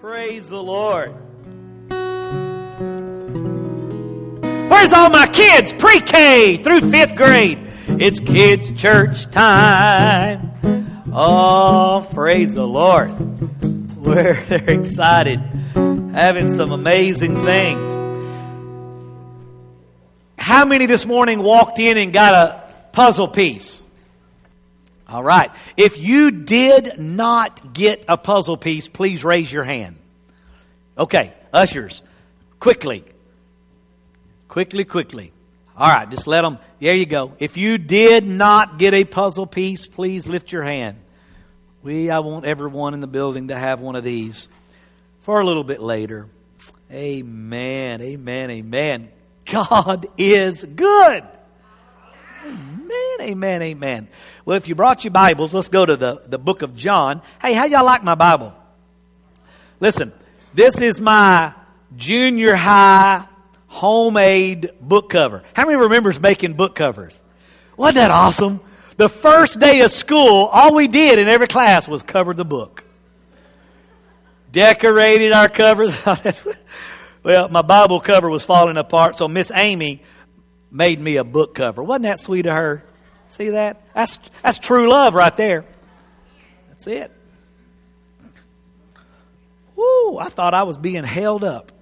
Praise the Lord. Where's all my kids? Pre K through fifth grade. It's kids' church time. Oh, praise the Lord. We're excited, having some amazing things. How many this morning walked in and got a puzzle piece? All right. If you did not get a puzzle piece, please raise your hand. Okay, ushers, quickly. Quickly, quickly. All right, just let them. There you go. If you did not get a puzzle piece, please lift your hand. We, I want everyone in the building to have one of these for a little bit later. Amen, amen, amen. God is good. Amen, amen, amen. Well, if you brought your Bibles, let's go to the, the book of John. Hey, how y'all like my Bible? Listen, this is my junior high homemade book cover. How many remembers making book covers? Wasn't that awesome? The first day of school, all we did in every class was cover the book. Decorated our covers. well, my Bible cover was falling apart, so Miss Amy made me a book cover. Wasn't that sweet of her? See that? That's, that's true love right there. That's it. Woo, I thought I was being held up.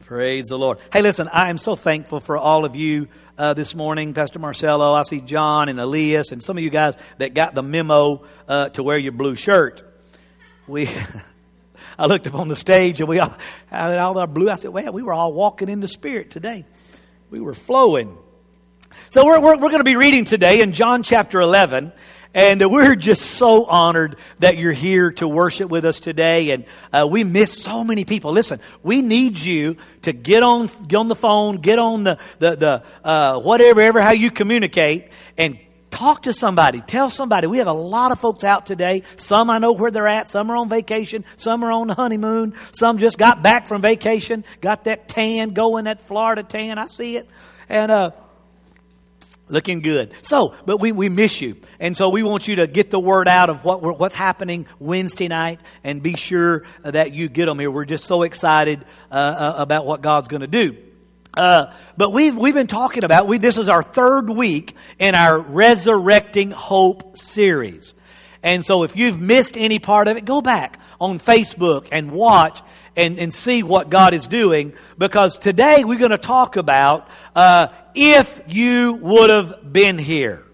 Praise the Lord. Hey, listen, I am so thankful for all of you uh, this morning. Pastor Marcelo, I see John and Elias and some of you guys that got the memo uh, to wear your blue shirt. We. I looked up on the stage and we all had all our blue. I said, well, we were all walking in the Spirit today. We were flowing. So we're, we're, we're going to be reading today in John chapter 11. And we're just so honored that you're here to worship with us today. And uh, we miss so many people. Listen, we need you to get on, get on the phone, get on the, the, the uh, whatever, ever, how you communicate, and talk to somebody. Tell somebody. We have a lot of folks out today. Some I know where they're at. Some are on vacation. Some are on the honeymoon. Some just got back from vacation. Got that tan going, that Florida tan. I see it. And, uh, looking good. So, but we, we miss you. And so we want you to get the word out of what what's happening Wednesday night and be sure that you get them here. We're just so excited uh, uh, about what God's going to do. Uh, but we've, we've been talking about, we, this is our third week in our Resurrecting Hope series. And so if you've missed any part of it, go back on Facebook and watch and, and see what God is doing because today we're going to talk about uh, if you would have been here.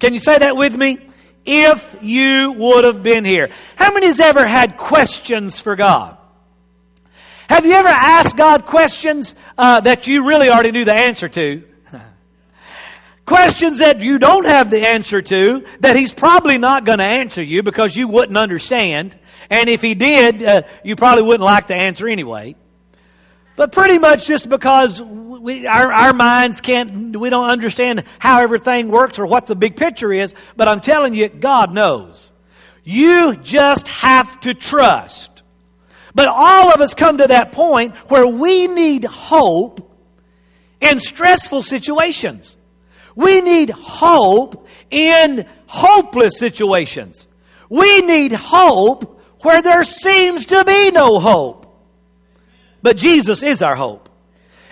Can you say that with me? If you would have been here. How many has ever had questions for God? Have you ever asked God questions uh, that you really already knew the answer to? questions that you don't have the answer to, that He's probably not going to answer you because you wouldn't understand. And if He did, uh, you probably wouldn't like the answer anyway. But pretty much just because we, our, our minds can't, we don't understand how everything works or what the big picture is. But I'm telling you, God knows. You just have to trust but all of us come to that point where we need hope in stressful situations. We need hope in hopeless situations. We need hope where there seems to be no hope. But Jesus is our hope.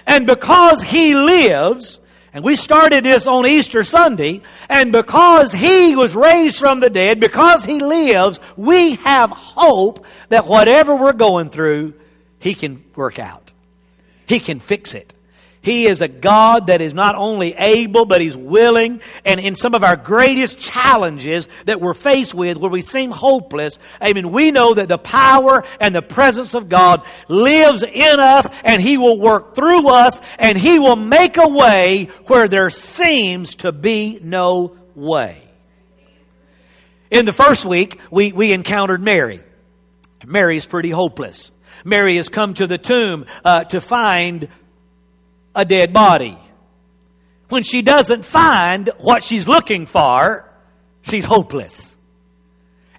And because He lives, and we started this on Easter Sunday, and because He was raised from the dead, because He lives, we have hope that whatever we're going through, He can work out. He can fix it. He is a God that is not only able, but He's willing. And in some of our greatest challenges that we're faced with, where we seem hopeless, I mean, we know that the power and the presence of God lives in us and He will work through us and He will make a way where there seems to be no way. In the first week, we, we encountered Mary. Mary is pretty hopeless. Mary has come to the tomb uh, to find a dead body. When she doesn't find what she's looking for, she's hopeless.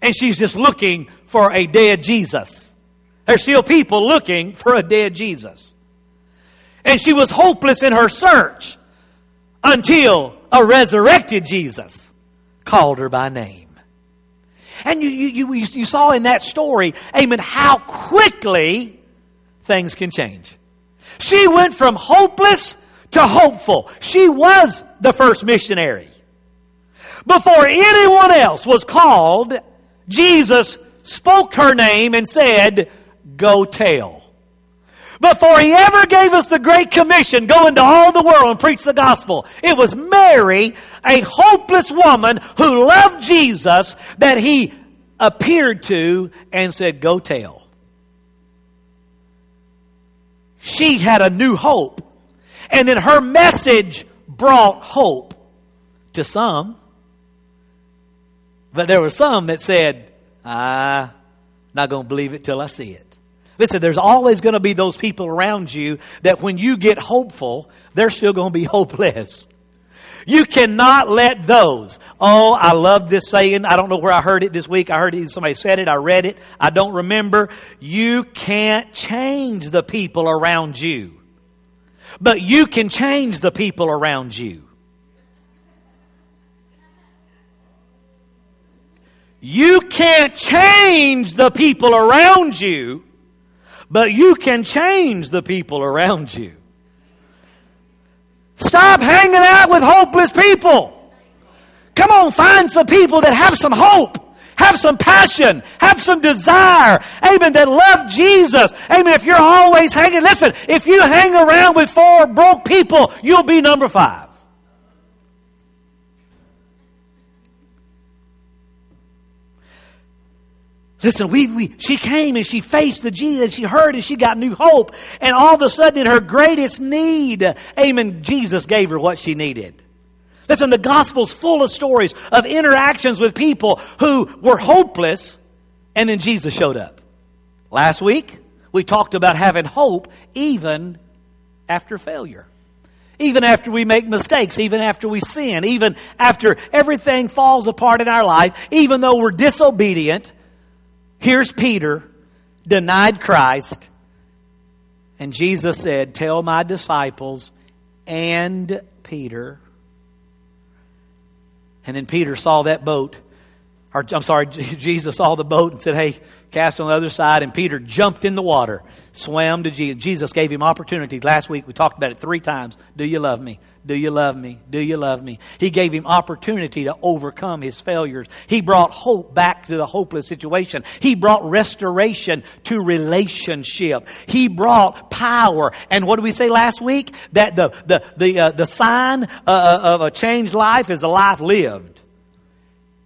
And she's just looking for a dead Jesus. There's still people looking for a dead Jesus. And she was hopeless in her search until a resurrected Jesus called her by name. And you, you, you, you saw in that story, amen, how quickly things can change. She went from hopeless to hopeful. She was the first missionary. Before anyone else was called, Jesus spoke her name and said, Go tell. Before he ever gave us the Great Commission, go into all the world and preach the gospel, it was Mary, a hopeless woman who loved Jesus, that he appeared to and said, Go tell. She had a new hope. And then her message brought hope to some. But there were some that said, I'm not going to believe it till I see it. Listen, there's always going to be those people around you that when you get hopeful, they're still going to be hopeless. You cannot let those. Oh, I love this saying. I don't know where I heard it this week. I heard it, somebody said it. I read it. I don't remember. You can't change the people around you, but you can change the people around you. You can't change the people around you, but you can change the people around you. Stop hanging out with hopeless people. Come on, find some people that have some hope have some passion, have some desire, amen, that love Jesus. Amen. If you're always hanging, listen, if you hang around with four broke people, you'll be number five. Listen, we, we, she came and she faced the Jesus, she heard and she got new hope. And all of a sudden, in her greatest need, amen, Jesus gave her what she needed. Listen, the gospel's full of stories of interactions with people who were hopeless, and then Jesus showed up. Last week, we talked about having hope even after failure. Even after we make mistakes, even after we sin, even after everything falls apart in our life, even though we're disobedient, Here's Peter, denied Christ, and Jesus said, Tell my disciples and Peter. And then Peter saw that boat, or I'm sorry, Jesus saw the boat and said, Hey, cast on the other side, and Peter jumped in the water, swam to Jesus. Jesus gave him opportunity. Last week we talked about it three times. Do you love me? Do you love me? Do you love me? He gave him opportunity to overcome his failures. He brought hope back to the hopeless situation. He brought restoration to relationship. He brought power. And what did we say last week? That the, the, the, uh, the sign uh, uh of a changed life is a life lived.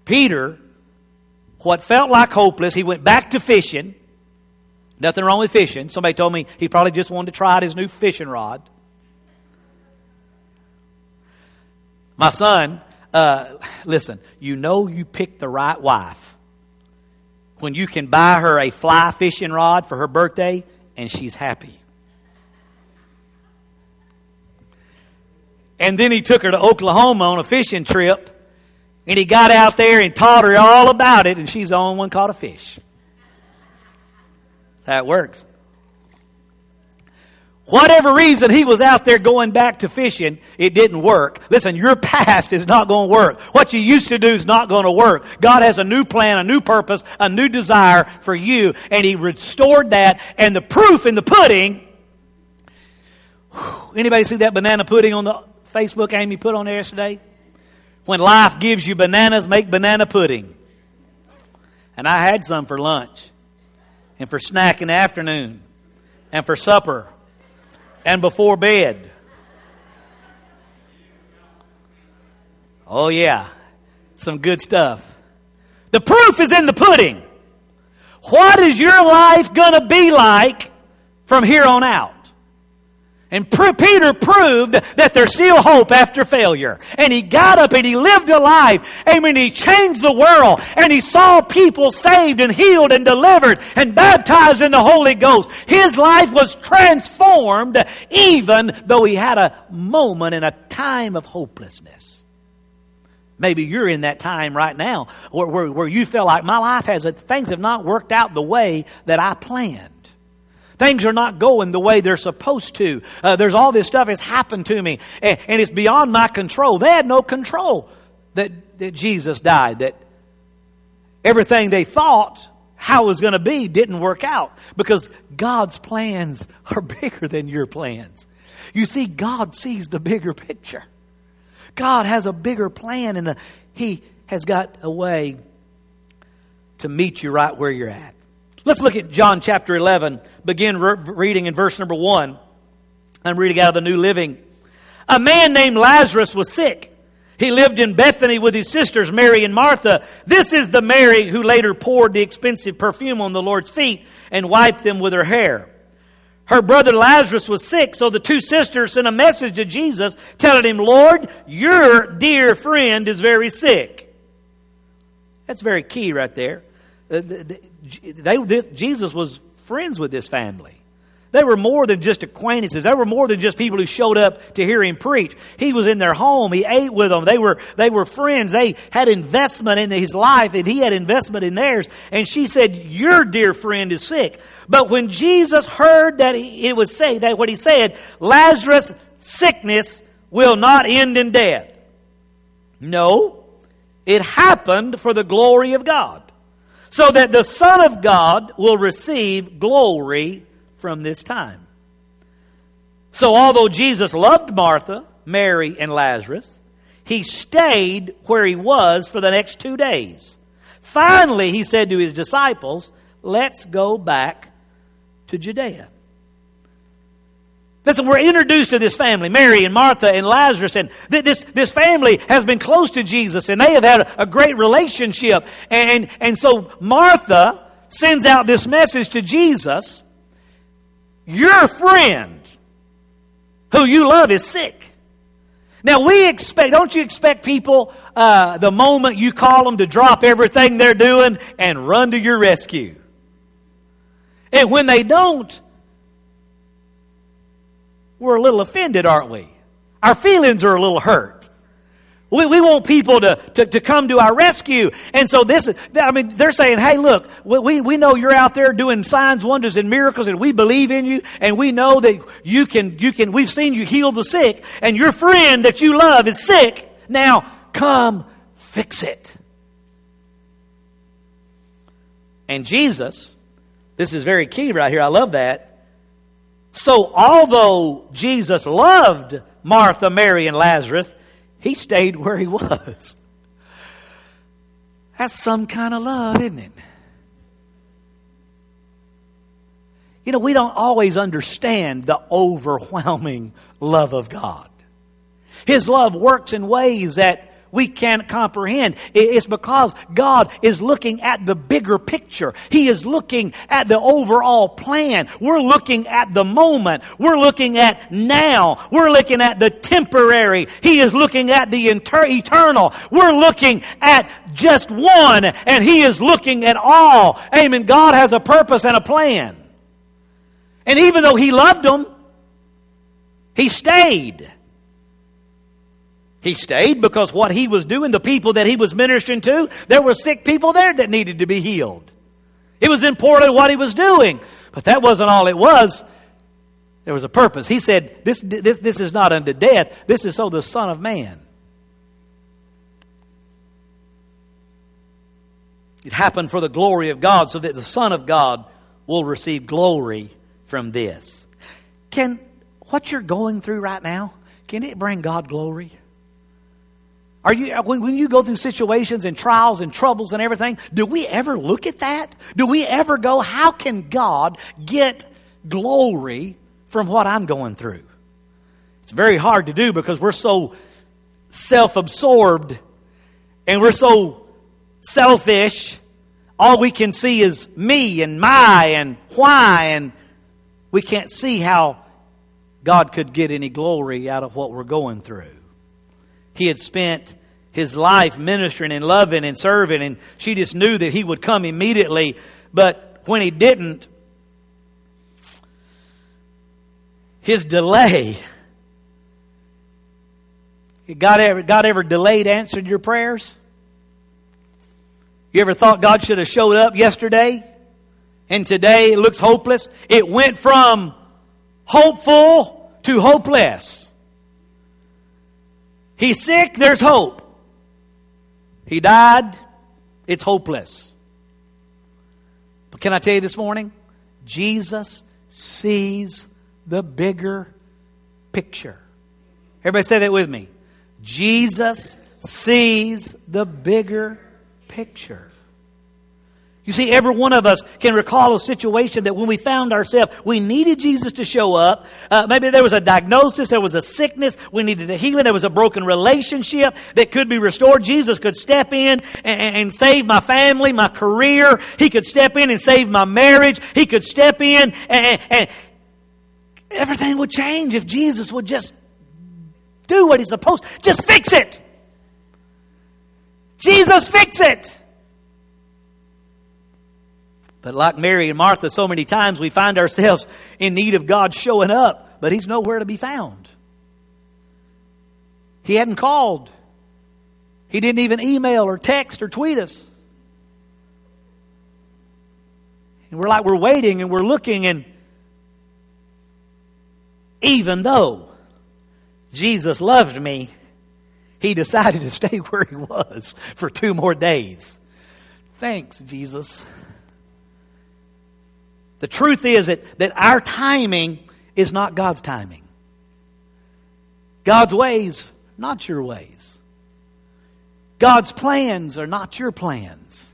Peter, what felt like hopeless, he went back to fishing. Nothing wrong with fishing. Somebody told me he probably just wanted to try out his new fishing rod. My son, uh, listen, you know you picked the right wife when you can buy her a fly fishing rod for her birthday and she's happy. And then he took her to Oklahoma on a fishing trip and he got out there and taught her all about it and she's the only one caught a fish. That works. Whatever reason he was out there going back to fishing, it didn't work. Listen, your past is not going to work. What you used to do is not going to work. God has a new plan, a new purpose, a new desire for you, and he restored that. And the proof in the pudding, anybody see that banana pudding on the Facebook Amy put on there yesterday? When life gives you bananas, make banana pudding. And I had some for lunch, and for snack in the afternoon, and for supper and before bed. Oh, yeah. Some good stuff. The proof is in the pudding. What is your life going to be like from here on out? And Peter proved that there's still hope after failure. And he got up and he lived a life. Amen. He changed the world and he saw people saved and healed and delivered and baptized in the Holy Ghost. His life was transformed even though he had a moment in a time of hopelessness. Maybe you're in that time right now where, where, where you feel like my life has, things have not worked out the way that I planned. Things are not going the way they're supposed to. Uh, there's all this stuff has happened to me, and, and, it's beyond my control. They had no control that, that Jesus died, that everything they thought how it was going to be didn't work out because God's plans are bigger than your plans. You see, God sees the bigger picture. God has a bigger plan and a, He has got a way to meet you right where you're at. Let's look at John chapter 11, begin re- reading in verse number 1. I'm reading out of the New Living. A man named Lazarus was sick. He lived in Bethany with his sisters, Mary and Martha. This is the Mary who later poured the expensive perfume on the Lord's feet and wiped them with her hair. Her brother Lazarus was sick, so the two sisters sent a message to Jesus telling him, Lord, your dear friend is very sick. That's very key right there. Uh, They, this, Jesus was friends with this family. They were more than just acquaintances. They were more than just people who showed up to hear him preach. He was in their home. He ate with them. They were, they were friends. They had investment in his life and he had investment in theirs. And she said, your dear friend is sick. But when Jesus heard that it was say that what he said, Lazarus' sickness will not end in death. No, it happened for the glory of God. So that the Son of God will receive glory from this time. So, although Jesus loved Martha, Mary, and Lazarus, he stayed where he was for the next two days. Finally, he said to his disciples, Let's go back to Judea. Listen, we're introduced to this family, Mary and Martha and Lazarus, and this, this family has been close to Jesus and they have had a, a great relationship. And, and so Martha sends out this message to Jesus your friend who you love is sick. Now we expect, don't you expect people, uh, the moment you call them to drop everything they're doing and run to your rescue? And when they don't, we're a little offended, aren't we? Our feelings are a little hurt. We, we want people to, to, to, come to our rescue. And so this is, I mean, they're saying, hey, look, we, we know you're out there doing signs, wonders, and miracles, and we believe in you, and we know that you can, you can, we've seen you heal the sick, and your friend that you love is sick. Now, come fix it. And Jesus, this is very key right here, I love that. So, although Jesus loved Martha, Mary, and Lazarus, he stayed where he was. That's some kind of love, isn't it? You know, we don't always understand the overwhelming love of God. His love works in ways that we can't comprehend. It's because God is looking at the bigger picture. He is looking at the overall plan. We're looking at the moment. We're looking at now. We're looking at the temporary. He is looking at the inter- eternal. We're looking at just one and He is looking at all. Amen. God has a purpose and a plan. And even though He loved them, He stayed. He stayed because what he was doing, the people that he was ministering to, there were sick people there that needed to be healed. It was important what he was doing. But that wasn't all it was. There was a purpose. He said, this, this, this is not unto death. This is so the Son of Man. It happened for the glory of God so that the Son of God will receive glory from this. Can what you're going through right now, can it bring God glory? Are you, when, you go through situations and trials and troubles and everything, do we ever look at that? Do we ever go, how can God get glory from what I'm going through? It's very hard to do because we're so self-absorbed and we're so selfish. All we can see is me and my and why and we can't see how God could get any glory out of what we're going through. He had spent his life ministering and loving and serving, and she just knew that he would come immediately. But when he didn't, his delay. God ever, God ever delayed answered your prayers? You ever thought God should have showed up yesterday and today it looks hopeless? It went from hopeful to hopeless. He's sick, there's hope. He died, it's hopeless. But can I tell you this morning? Jesus sees the bigger picture. Everybody say that with me. Jesus sees the bigger picture. You see, every one of us can recall a situation that when we found ourselves, we needed Jesus to show up. Uh, maybe there was a diagnosis, there was a sickness, we needed a healing, there was a broken relationship that could be restored. Jesus could step in and, and save my family, my career. He could step in and save my marriage. He could step in and, and everything would change if Jesus would just do what he's supposed. To. Just fix it. Jesus, fix it. But like Mary and Martha, so many times we find ourselves in need of God showing up, but He's nowhere to be found. He hadn't called. He didn't even email or text or tweet us. And we're like, we're waiting and we're looking, and even though Jesus loved me, He decided to stay where He was for two more days. Thanks, Jesus. The truth is that, that our timing is not God's timing. God's ways, not your ways. God's plans are not your plans.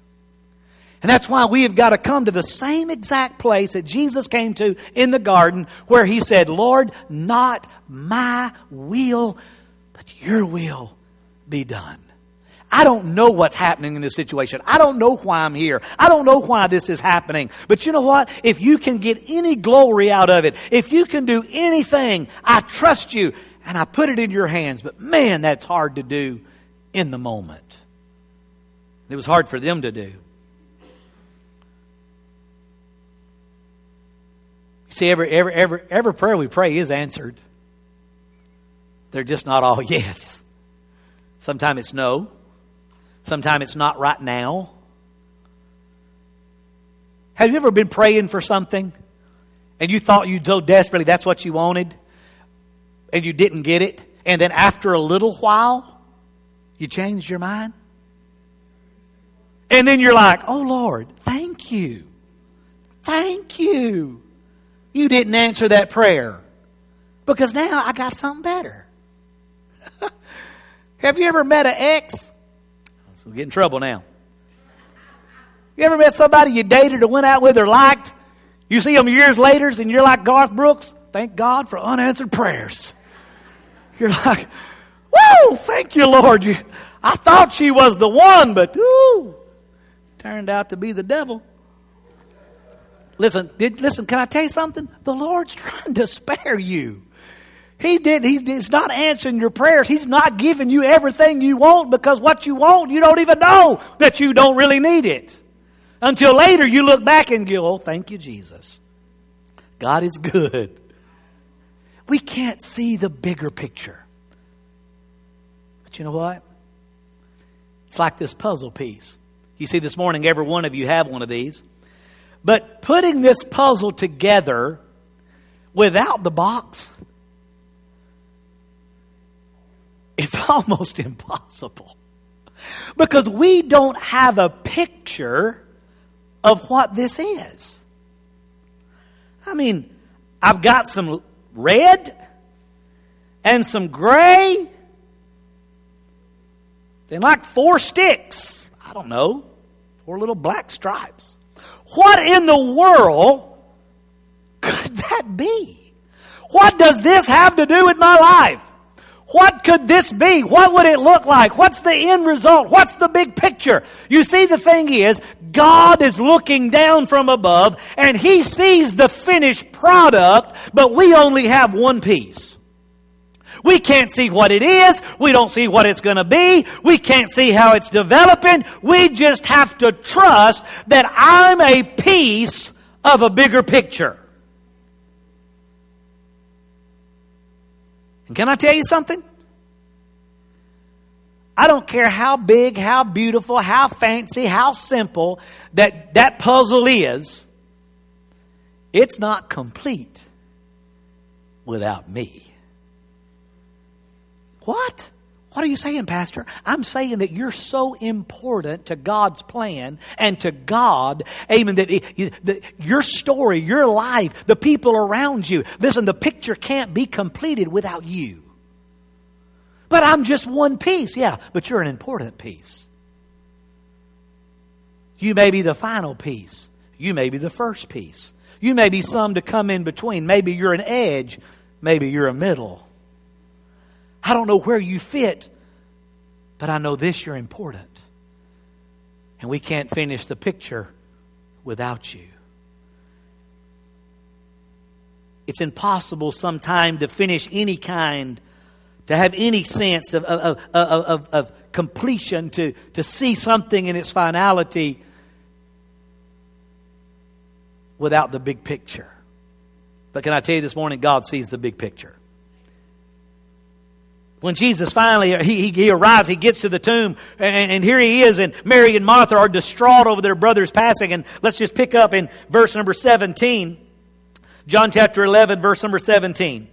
And that's why we have got to come to the same exact place that Jesus came to in the garden where he said, Lord, not my will, but your will be done. I don't know what's happening in this situation. I don't know why I'm here. I don't know why this is happening. But you know what? If you can get any glory out of it, if you can do anything, I trust you and I put it in your hands. But man, that's hard to do in the moment. It was hard for them to do. You see, every, every, every, every prayer we pray is answered. They're just not all yes. Sometimes it's no. Sometimes it's not right now. Have you ever been praying for something and you thought you so desperately that's what you wanted and you didn't get it? And then after a little while, you changed your mind? And then you're like, oh Lord, thank you. Thank you. You didn't answer that prayer because now I got something better. Have you ever met an ex so get in trouble now. You ever met somebody you dated or went out with or liked? You see them years later and you're like Garth Brooks. Thank God for unanswered prayers. You're like, whoa, thank you, Lord. You, I thought she was the one, but ooh, turned out to be the devil. Listen, did, listen, can I tell you something? The Lord's trying to spare you. He did, he, he's not answering your prayers. He's not giving you everything you want because what you want, you don't even know that you don't really need it. Until later you look back and go, oh, thank you, Jesus. God is good. We can't see the bigger picture. But you know what? It's like this puzzle piece. You see, this morning, every one of you have one of these. But putting this puzzle together without the box, it's almost impossible. Because we don't have a picture of what this is. I mean, I've got some red and some gray. Then like four sticks. I don't know. Four little black stripes. What in the world could that be? What does this have to do with my life? What could this be? What would it look like? What's the end result? What's the big picture? You see, the thing is, God is looking down from above and He sees the finished product, but we only have one piece. We can't see what it is. We don't see what it's going to be. We can't see how it's developing. We just have to trust that I'm a piece of a bigger picture. And can I tell you something? I don't care how big, how beautiful, how fancy, how simple that that puzzle is. It's not complete without me. What? What are you saying, Pastor? I'm saying that you're so important to God's plan and to God, amen, that, it, that your story, your life, the people around you, listen, the picture can't be completed without you. But I'm just one piece. Yeah, but you're an important piece. You may be the final piece. You may be the first piece. You may be some to come in between. Maybe you're an edge. Maybe you're a middle. I don't know where you fit, but I know this you're important. And we can't finish the picture without you. It's impossible sometime to finish any kind, to have any sense of, of, of, of, completion, to, to see something in its finality without the big picture. But can I tell you this morning, God sees the big picture. When Jesus finally, he, he arrives, he gets to the tomb, and, and here he is, and Mary and Martha are distraught over their brother's passing. And let's just pick up in verse number 17. John chapter 11, verse number 17.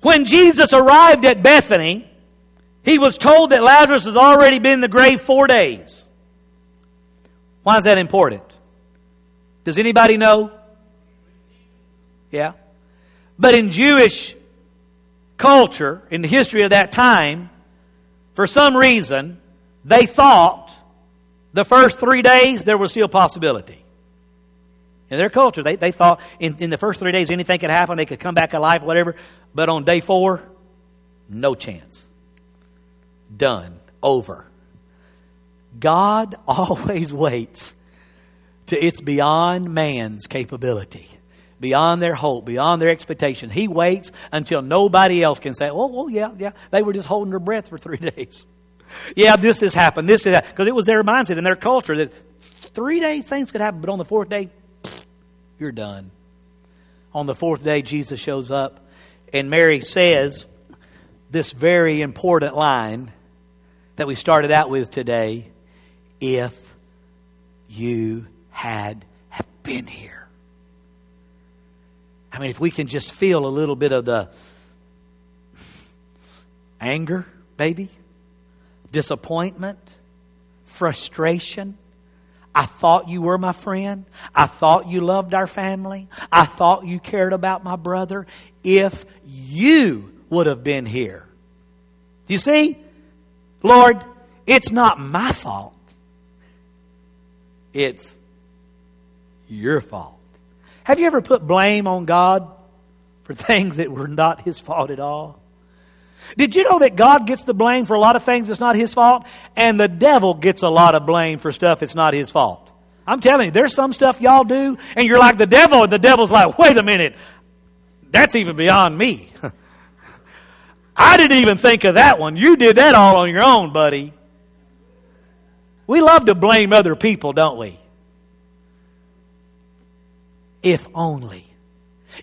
When Jesus arrived at Bethany, he was told that Lazarus has already been in the grave four days. Why is that important? Does anybody know? Yeah. But in Jewish culture, in the history of that time, for some reason, they thought the first three days there was still possibility. In their culture, they, they thought in, in the first three days anything could happen, they could come back alive, whatever. But on day four, no chance. Done. Over. God always waits to it's beyond man's capability beyond their hope, beyond their expectation. He waits until nobody else can say, oh, well, yeah, yeah, they were just holding their breath for three days. yeah, this, has happened, this, that. Because it was their mindset and their culture that three days things could happen, but on the fourth day, you're done. On the fourth day, Jesus shows up, and Mary says this very important line that we started out with today if you had have been here. I mean, if we can just feel a little bit of the anger, maybe, disappointment, frustration. I thought you were my friend. I thought you loved our family. I thought you cared about my brother. If you would have been here. You see? Lord, it's not my fault. It's your fault. Have you ever put blame on God for things that were not His fault at all? Did you know that God gets the blame for a lot of things that's not His fault? And the devil gets a lot of blame for stuff that's not His fault. I'm telling you, there's some stuff y'all do, and you're like the devil, and the devil's like, wait a minute, that's even beyond me. I didn't even think of that one. You did that all on your own, buddy. We love to blame other people, don't we? If only.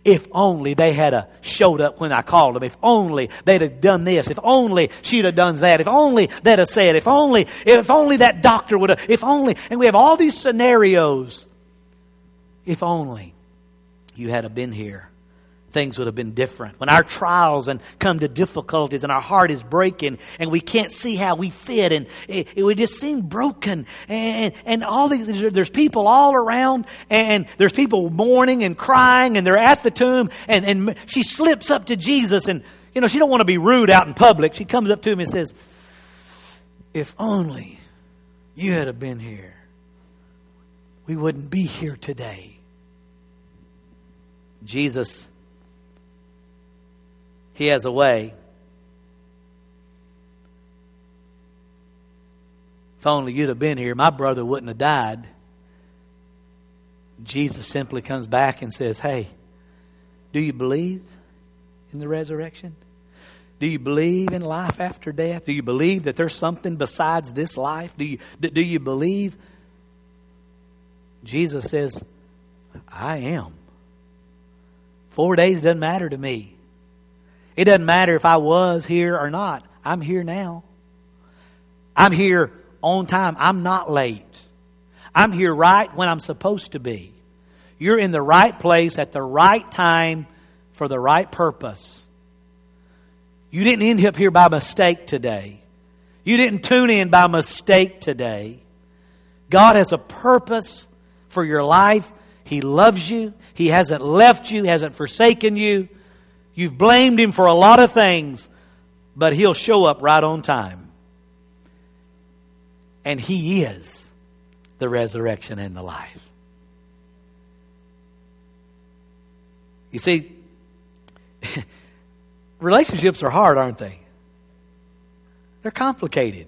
If only they had a showed up when I called them. If only they'd have done this. If only she'd have done that. If only they'd have said. If only, if only that doctor would have. If only. And we have all these scenarios. If only you had a been here things would have been different. When our trials and come to difficulties and our heart is breaking and we can't see how we fit and it, it would just seem broken and, and all these, there's people all around and there's people mourning and crying and they're at the tomb and, and she slips up to Jesus and, you know, she don't want to be rude out in public. She comes up to him and says, if only you had have been here, we wouldn't be here today. Jesus he has a way. If only you'd have been here, my brother wouldn't have died. Jesus simply comes back and says, Hey, do you believe in the resurrection? Do you believe in life after death? Do you believe that there's something besides this life? Do you, do you believe? Jesus says, I am. Four days doesn't matter to me. It doesn't matter if I was here or not. I'm here now. I'm here on time. I'm not late. I'm here right when I'm supposed to be. You're in the right place at the right time for the right purpose. You didn't end up here by mistake today. You didn't tune in by mistake today. God has a purpose for your life. He loves you. He hasn't left you, hasn't forsaken you. You've blamed Him for a lot of things, but He'll show up right on time. And He is the resurrection and the life. You see, relationships are hard, aren't they? They're complicated.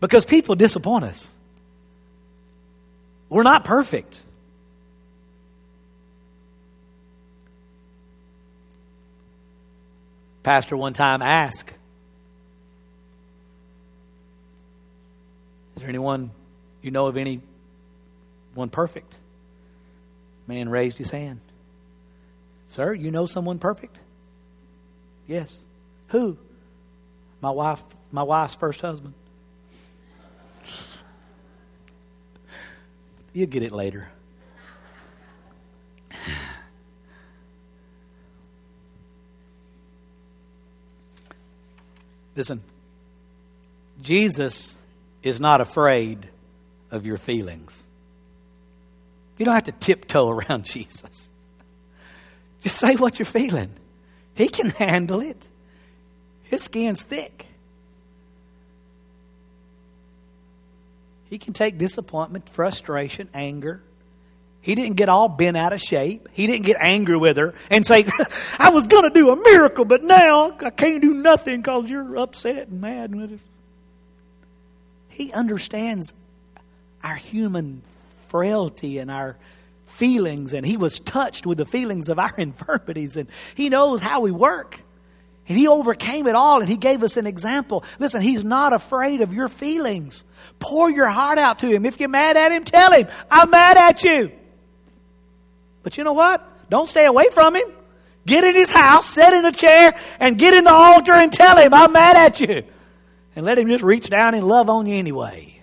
Because people disappoint us. We're not perfect. Pastor one time asked, Is there anyone you know of any one perfect? Man raised his hand. Sir, you know someone perfect? Yes. Who? My wife, my wife's first husband. You'll get it later. Listen, Jesus is not afraid of your feelings. You don't have to tiptoe around Jesus. Just say what you're feeling. He can handle it. His skin's thick. He can take disappointment, frustration, anger. He didn't get all bent out of shape. He didn't get angry with her and say, I was going to do a miracle, but now I can't do nothing because you're upset and mad with it. He understands our human frailty and our feelings, and he was touched with the feelings of our infirmities, and he knows how we work. And he overcame it all, and he gave us an example. Listen, he's not afraid of your feelings. Pour your heart out to him. If you're mad at him, tell him, I'm mad at you. But you know what? Don't stay away from him. Get in his house, sit in a chair, and get in the altar and tell him, I'm mad at you. And let him just reach down and love on you anyway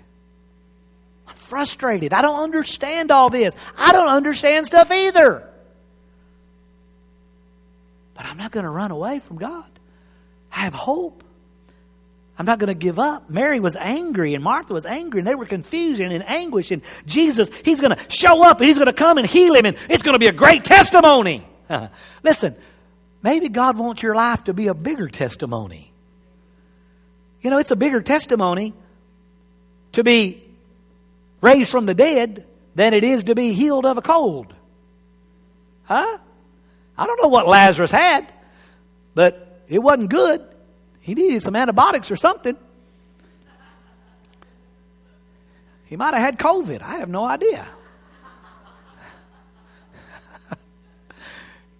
I'm frustrated. I don't understand all this. I don't understand stuff either. But I'm not going to run away from God. I have hope. I'm not going to give up. Mary was angry and Martha was angry and they were confused and in anguish. And Jesus, He's going to show up and He's going to come and heal him and it's going to be a great testimony. Listen, maybe God wants your life to be a bigger testimony. You know, it's a bigger testimony to be raised from the dead than it is to be healed of a cold. Huh? I don't know what Lazarus had, but it wasn't good. He needed some antibiotics or something. He might have had COVID. I have no idea.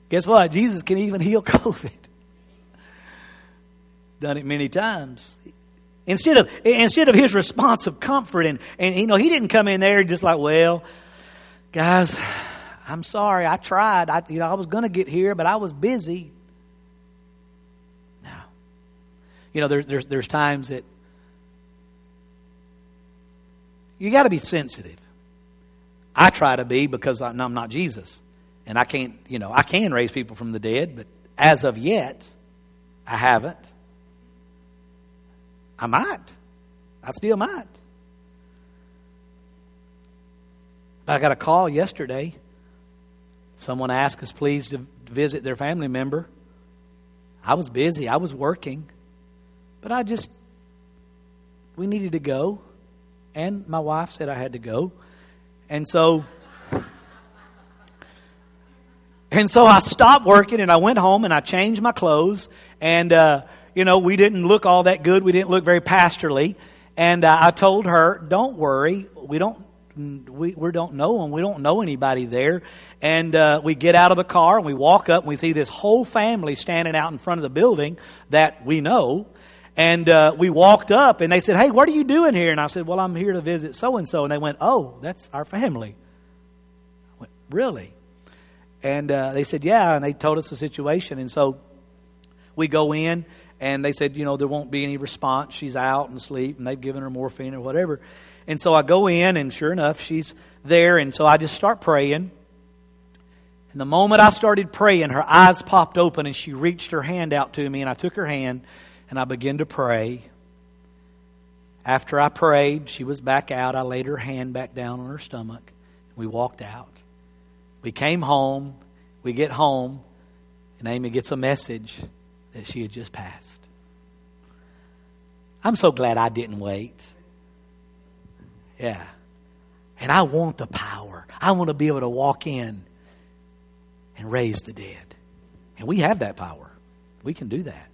Guess what? Jesus can even heal COVID. Done it many times. Instead of, instead of his response of comfort and, and, you know, he didn't come in there just like, well, guys, I'm sorry. I tried. I, you know, I was going to get here, but I was busy. Now, you know, there's, there's, there's times that you got to be sensitive. I try to be because I'm not Jesus. And I can't, you know, I can raise people from the dead, but as of yet, I haven't. I might. I still might. But I got a call yesterday. Someone asked us, please, to visit their family member. I was busy. I was working. But I just, we needed to go. And my wife said I had to go. And so, and so I stopped working and I went home and I changed my clothes. And, uh, you know, we didn't look all that good. We didn't look very pastorly. And uh, I told her, don't worry. We don't, we, we don't know them. We don't know anybody there. And uh, we get out of the car and we walk up and we see this whole family standing out in front of the building that we know. And uh, we walked up and they said, Hey, what are you doing here? And I said, Well, I'm here to visit so and so. And they went, Oh, that's our family. I went, Really? And uh, they said, Yeah. And they told us the situation. And so we go in and they said, you know, there won't be any response. She's out and asleep, and they've given her morphine or whatever. And so I go in, and sure enough, she's there. And so I just start praying. And And the moment I started praying, her eyes popped open and she reached her hand out to me, and I took her hand and I began to pray. After I prayed, she was back out. I laid her hand back down on her stomach. We walked out. We came home. We get home, and Amy gets a message that she had just passed. I'm so glad I didn't wait. Yeah. And I want the power. I want to be able to walk in and raise the dead. And we have that power. We can do that.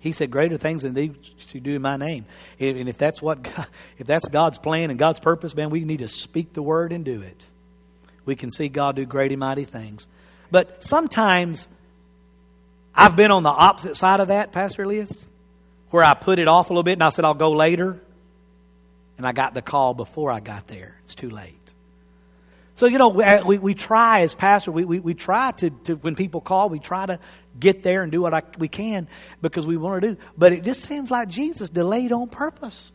He said, "Greater things than these to do in my name." And if that's what, God, if that's God's plan and God's purpose, man, we need to speak the word and do it. We can see God do great and mighty things. But sometimes I've been on the opposite side of that, Pastor Elias, where I put it off a little bit and I said I'll go later, and I got the call before I got there. It's too late. So, you know, we, we try as pastor, we, we, we try to, to, when people call, we try to get there and do what I, we can because we want to do. But it just seems like Jesus delayed on purpose.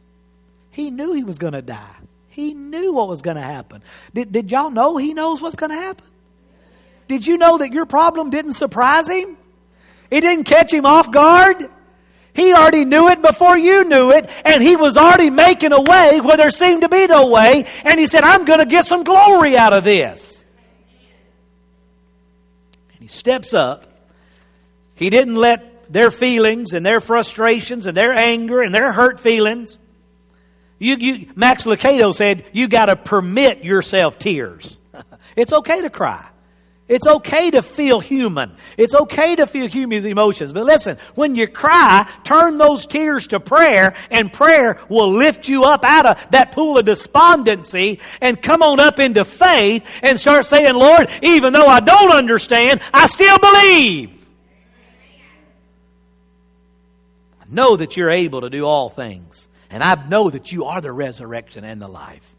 He knew he was going to die. He knew what was going to happen. Did, did y'all know he knows what's going to happen? Did you know that your problem didn't surprise him? It didn't catch him off guard? He already knew it before you knew it, and he was already making a way where there seemed to be no way, and he said, I'm going to get some glory out of this. And he steps up. He didn't let their feelings and their frustrations and their anger and their hurt feelings. You, you, Max Lucado said, you got to permit yourself tears. it's okay to cry. It's okay to feel human. It's okay to feel human emotions. But listen, when you cry, turn those tears to prayer, and prayer will lift you up out of that pool of despondency and come on up into faith and start saying, Lord, even though I don't understand, I still believe. I know that you're able to do all things, and I know that you are the resurrection and the life.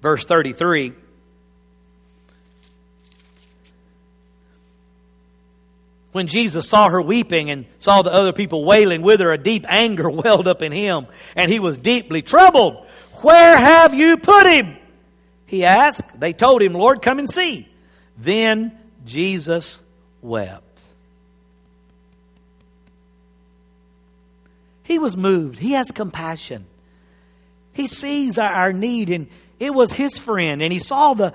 Verse 33 When Jesus saw her weeping and saw the other people wailing with her, a deep anger welled up in him, and he was deeply troubled. Where have you put him? He asked. They told him, Lord, come and see. Then Jesus wept. He was moved. He has compassion. He sees our, our need, and it was his friend, and he saw the,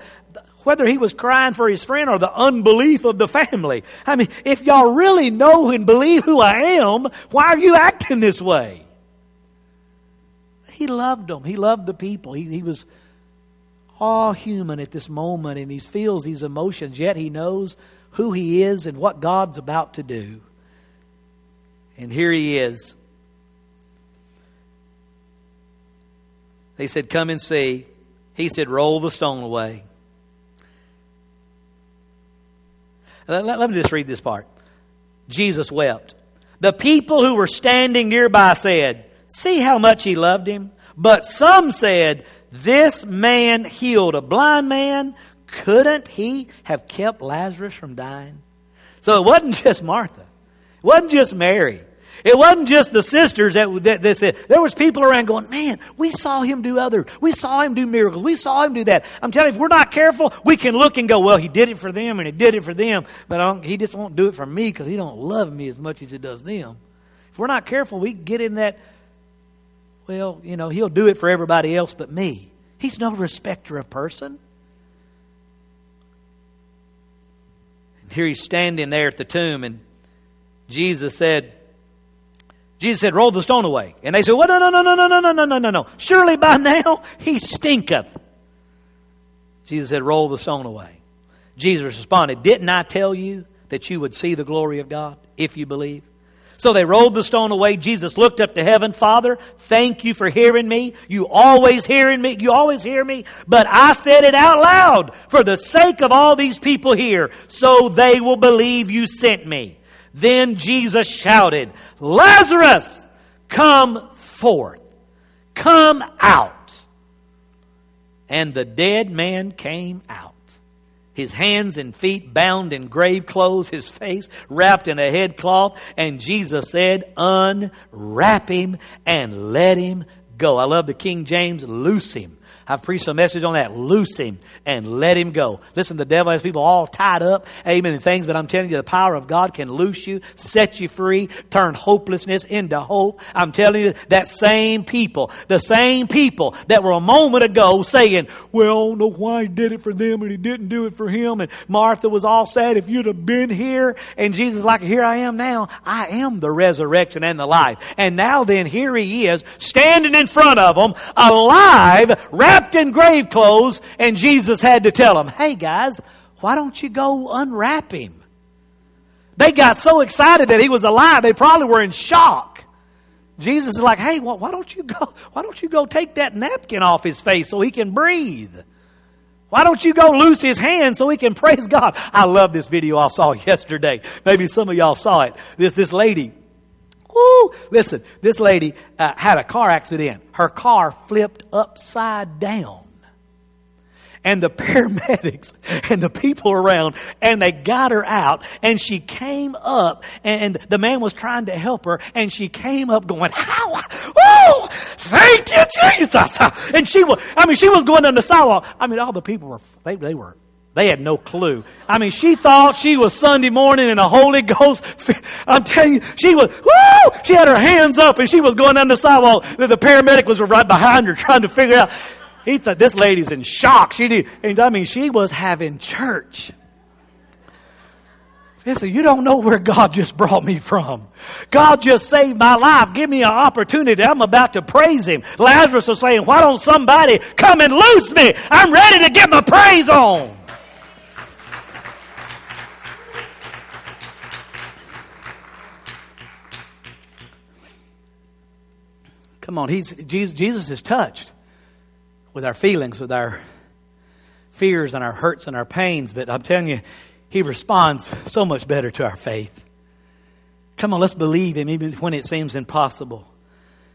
whether he was crying for his friend or the unbelief of the family. I mean, if y'all really know and believe who I am, why are you acting this way? He loved them. He loved the people. He, he was all human at this moment and he feels these emotions, yet he knows who he is and what God's about to do. And here he is. They said, Come and see. He said, Roll the stone away. Let, let, me just read this part. Jesus wept. The people who were standing nearby said, See how much he loved him. But some said, This man healed a blind man. Couldn't he have kept Lazarus from dying? So it wasn't just Martha. It wasn't just Mary. It wasn't just the sisters that, that, that, said, there was people around going, man, we saw him do other, we saw him do miracles, we saw him do that. I'm telling you, if we're not careful, we can look and go, well, he did it for them and he did it for them, but he just won't do it for me because he don't love me as much as he does them. If we're not careful, we get in that, well, you know, he'll do it for everybody else but me. He's no respecter of person. Here he's standing there at the tomb and Jesus said, Jesus said, Roll the stone away. And they said, Well, no, no, no, no, no, no, no, no, no, no, no. Surely by now he stinketh. Jesus said, Roll the stone away. Jesus responded, Didn't I tell you that you would see the glory of God if you believe? So they rolled the stone away. Jesus looked up to heaven. Father, thank you for hearing me. You always hearing me. You always hear me. But I said it out loud for the sake of all these people here, so they will believe you sent me. Then Jesus shouted, Lazarus, come forth. Come out. And the dead man came out. His hands and feet bound in grave clothes, his face wrapped in a headcloth. And Jesus said, Unwrap him and let him go. I love the King James, loose him. I've preached a message on that. Loose him and let him go. Listen, the devil has people all tied up, amen, and things, but I'm telling you, the power of God can loose you, set you free, turn hopelessness into hope. I'm telling you, that same people, the same people that were a moment ago saying, well, I don't know why he did it for them and he didn't do it for him, and Martha was all sad if you'd have been here, and Jesus like, here I am now. I am the resurrection and the life. And now then, here he is, standing in front of them, alive, wrapped in grave clothes, and Jesus had to tell them, hey guys, why don't you go unwrap him? They got so excited that he was alive, they probably were in shock. Jesus is like, hey, why don't you go, why don't you go take that napkin off his face so he can breathe? Why don't you go loose his hand so he can praise God? I love this video I saw yesterday. Maybe some of y'all saw it. This, this lady, whoo, listen, this lady uh, had a car accident. Her car flipped upside down and the paramedics and the people around and they got her out and she came up and the man was trying to help her and she came up going, how? Oh, thank you, Jesus. And she was, I mean, she was going on the sidewalk. I mean, all the people were, they, they were they had no clue. I mean, she thought she was Sunday morning in the Holy Ghost. I'm telling you, she was, woo! She had her hands up and she was going down the sidewalk. The paramedic was right behind her trying to figure out. He thought this lady's in shock. She did, and I mean, she was having church. Listen, you don't know where God just brought me from. God just saved my life. Give me an opportunity. I'm about to praise Him. Lazarus was saying, why don't somebody come and loose me? I'm ready to get my praise on. Come on, he's, Jesus, is touched with our feelings, with our fears and our hurts and our pains, but I'm telling you, He responds so much better to our faith. Come on, let's believe Him even when it seems impossible.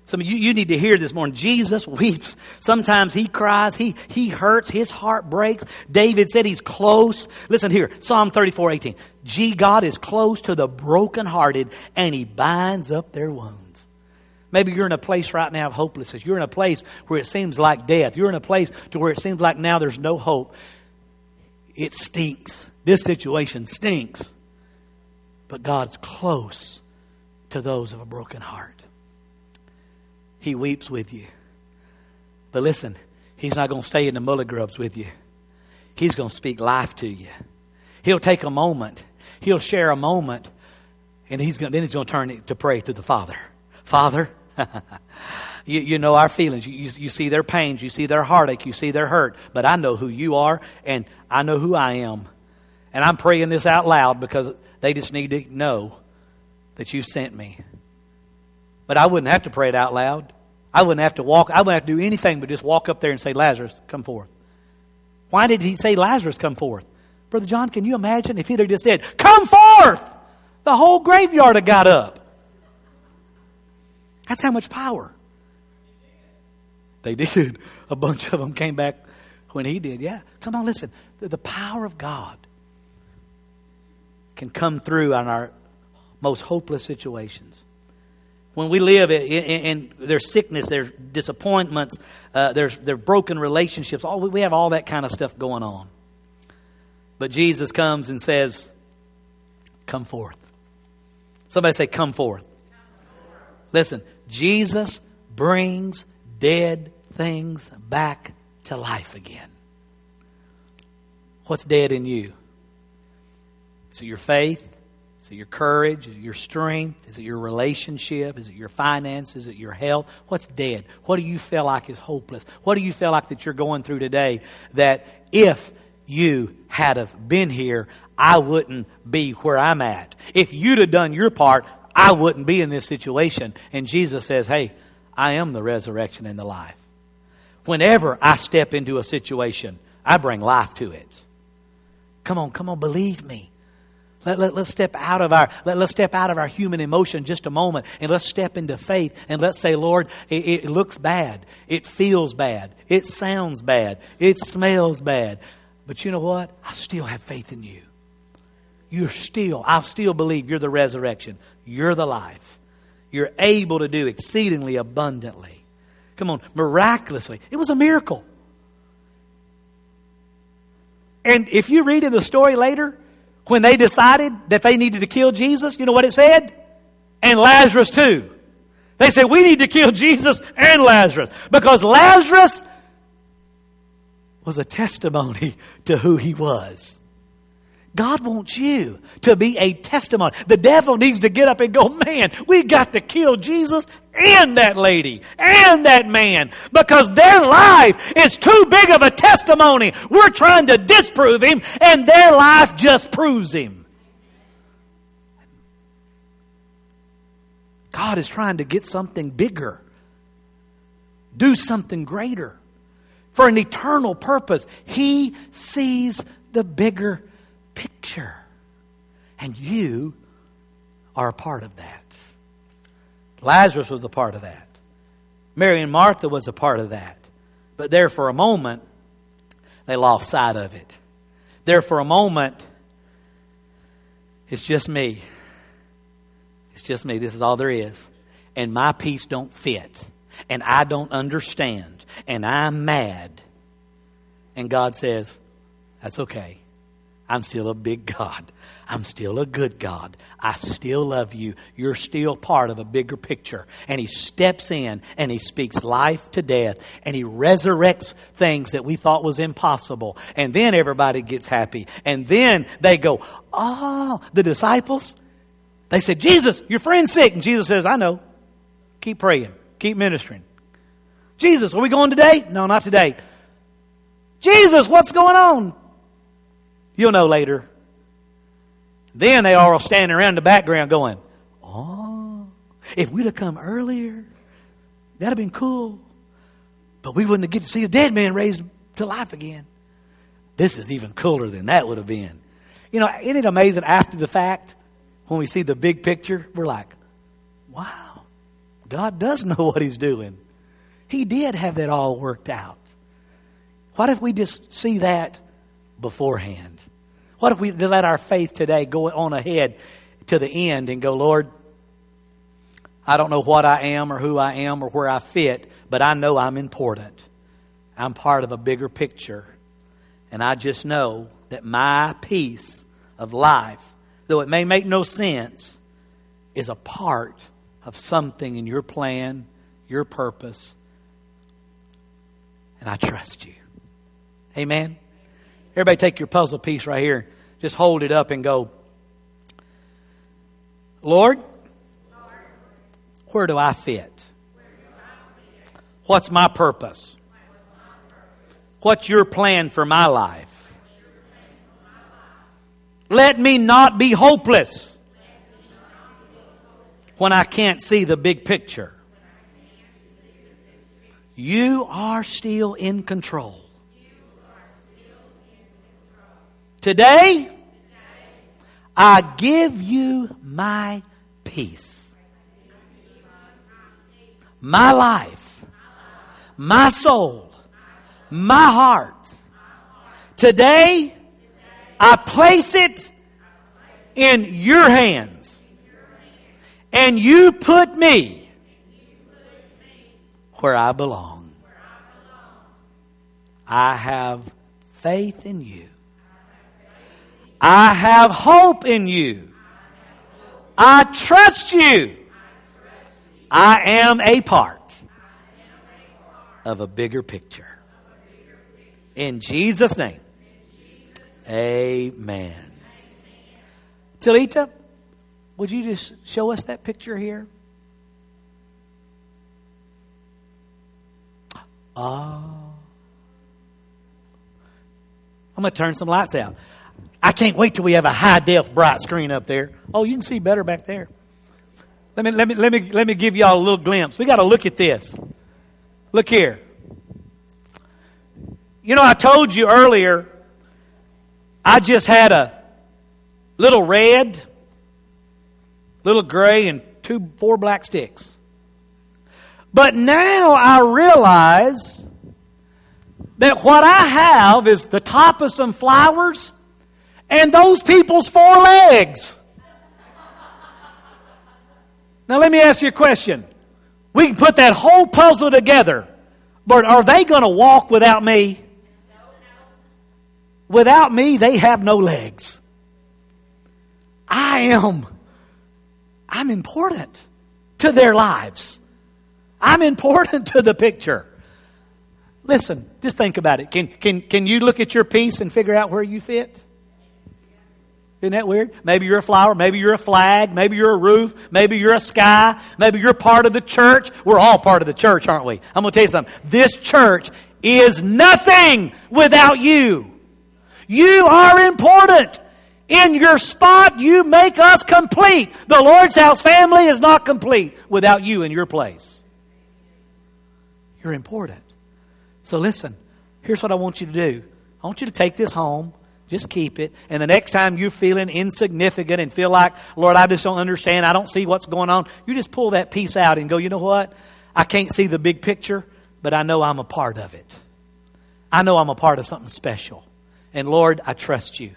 Some of you, you need to hear this morning. Jesus weeps. Sometimes he cries. He, he hurts. His heart breaks. David said he's close. Listen here. Psalm 34, 18. Gee, God is close to the brokenhearted and he binds up their wounds. Maybe you're in a place right now of hopelessness. You're in a place where it seems like death. You're in a place to where it seems like now there's no hope. It stinks. This situation stinks. But God's close to those of a broken heart. He weeps with you. But listen, He's not going to stay in the mully grubs with you. He's going to speak life to you. He'll take a moment. He'll share a moment. And he's going, then he's going to turn it to pray to the Father. Father, you, you, know our feelings. You, you, you see their pains. You see their heartache. You see their hurt. But I know who you are, and I know who I am. And I'm praying this out loud because they just need to know that you sent me. But I wouldn't have to pray it out loud. I wouldn't have to walk. I wouldn't have to do anything but just walk up there and say, Lazarus, come forth. Why did he say, Lazarus, come forth? Brother John, can you imagine if he'd have just said, come forth? The whole graveyard had got up. That's how much power. They did. A bunch of them came back when he did. Yeah. Come on, listen. The, power of God can come through on our most hopeless situations. When we live in, in, in sickness, there's disappointments, uh, there's, there's broken relationships. All, we have all that kind of stuff going on. But Jesus comes and says, Come forth. Somebody say, Come forth. Listen, Jesus brings dead things back to life again. What's dead in you? Is it your faith? Is it your courage? Is it your strength? Is it your relationship? Is it your finances? Is it your health? What's dead? What do you feel like is hopeless? What do you feel like that you're going through today that if you had have been here, I wouldn't be where I'm at? If you'd have done your part, I wouldn't be in this situation. And Jesus says, Hey, I am the resurrection and the life. Whenever I step into a situation, I bring life to it. Come on, come on, believe me. Let, let, us step out of our let, us step out of our human emotion just a moment and let's step into faith and let's say, Lord, it, it looks bad. It feels bad. It sounds bad. It smells bad. But you know what? I still have faith in you. You're still, I still believe you're the resurrection. You're the life. You're able to do exceedingly abundantly. Come on, miraculously. It was a miracle. And if you read in the story later, when they decided that they needed to kill Jesus, you know what it said? And Lazarus too. They said, we need to kill Jesus and Lazarus because Lazarus was a testimony to who he was. God wants you to be a testimony. The devil needs to get up and go, man, we got to kill Jesus and that lady and that man because their life is too big of a testimony. We're trying to disprove him and their life just proves him. God is trying to get something bigger, do something greater for an eternal purpose. He sees the bigger picture. And you are a part of that. Lazarus was a part of that. Mary and Martha was a part of that. But there for a moment, they lost sight of it. There for a moment, it's just me. It's just me. This is all there is. And my piece don't fit. And I don't understand. And I'm mad. And God says, That's okay. I'm still a big God. I'm still a good God. I still love you. You're still part of a bigger picture. And He steps in and He speaks life to death and He resurrects things that we thought was impossible. And then everybody gets happy. And then they go, Oh, the disciples, they said, Jesus, your friend's sick. And Jesus says, I know. Keep praying. Keep ministering. Jesus, are we going today? No, not today. Jesus, what's going on? You'll know later. Then they all standing around in the background going, Oh, if we'd have come earlier, that'd have been cool. But we wouldn't have get to see a dead man raised to life again. This is even cooler than that would have been. You know, isn't it amazing after the fact, when we see the big picture, we're like, wow, God does know what He's doing. He did have that all worked out. What if we just see that beforehand? What if we let our faith today go on ahead to the end and go, Lord, I don't know what I am or who I am or where I fit, but I know I'm important. I'm part of a bigger picture. And I just know that my piece of life, though it may make no sense, is a part of something in your plan, your purpose. And I trust you. Amen. Everybody take your puzzle piece right here. Just hold it up and go, Lord, where do I fit? What's my purpose? What's your plan for my life? Let me not be hopeless when I can't see the big picture. You are still in control. Today, I give you my peace, my life, my soul, my heart. Today, I place it in your hands. And you put me where I belong. I have faith in you. I have hope in you. I trust you. I am a part of a bigger picture. In Jesus' name. Amen. Talita, would you just show us that picture here? Ah. I'm going to turn some lights out. I can't wait till we have a high def bright screen up there. Oh, you can see better back there. Let me, let me, let me, let me give y'all a little glimpse. We got to look at this. Look here. You know, I told you earlier, I just had a little red, little gray, and two, four black sticks. But now I realize that what I have is the top of some flowers and those people's four legs. Now let me ask you a question. We can put that whole puzzle together, but are they going to walk without me? Without me, they have no legs. I am, I'm important to their lives. I'm important to the picture. Listen, just think about it. Can, can, can you look at your piece and figure out where you fit? Isn't that weird? Maybe you're a flower, maybe you're a flag, maybe you're a roof, maybe you're a sky, maybe you're part of the church. We're all part of the church, aren't we? I'm going to tell you something. This church is nothing without you. You are important. In your spot, you make us complete. The Lord's house family is not complete without you in your place. You're important. So listen, here's what I want you to do. I want you to take this home. Just keep it. And the next time you're feeling insignificant and feel like, Lord, I just don't understand, I don't see what's going on, you just pull that piece out and go, you know what? I can't see the big picture, but I know I'm a part of it. I know I'm a part of something special. And Lord, I trust you.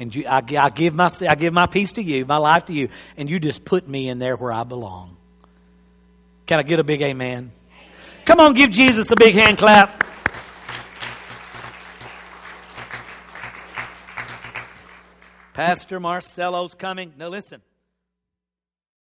And you, I, I, give my, I give my piece to you, my life to you, and you just put me in there where I belong. Can I get a big amen? Come on, give Jesus a big hand clap. Pastor Marcelo's coming. Now listen.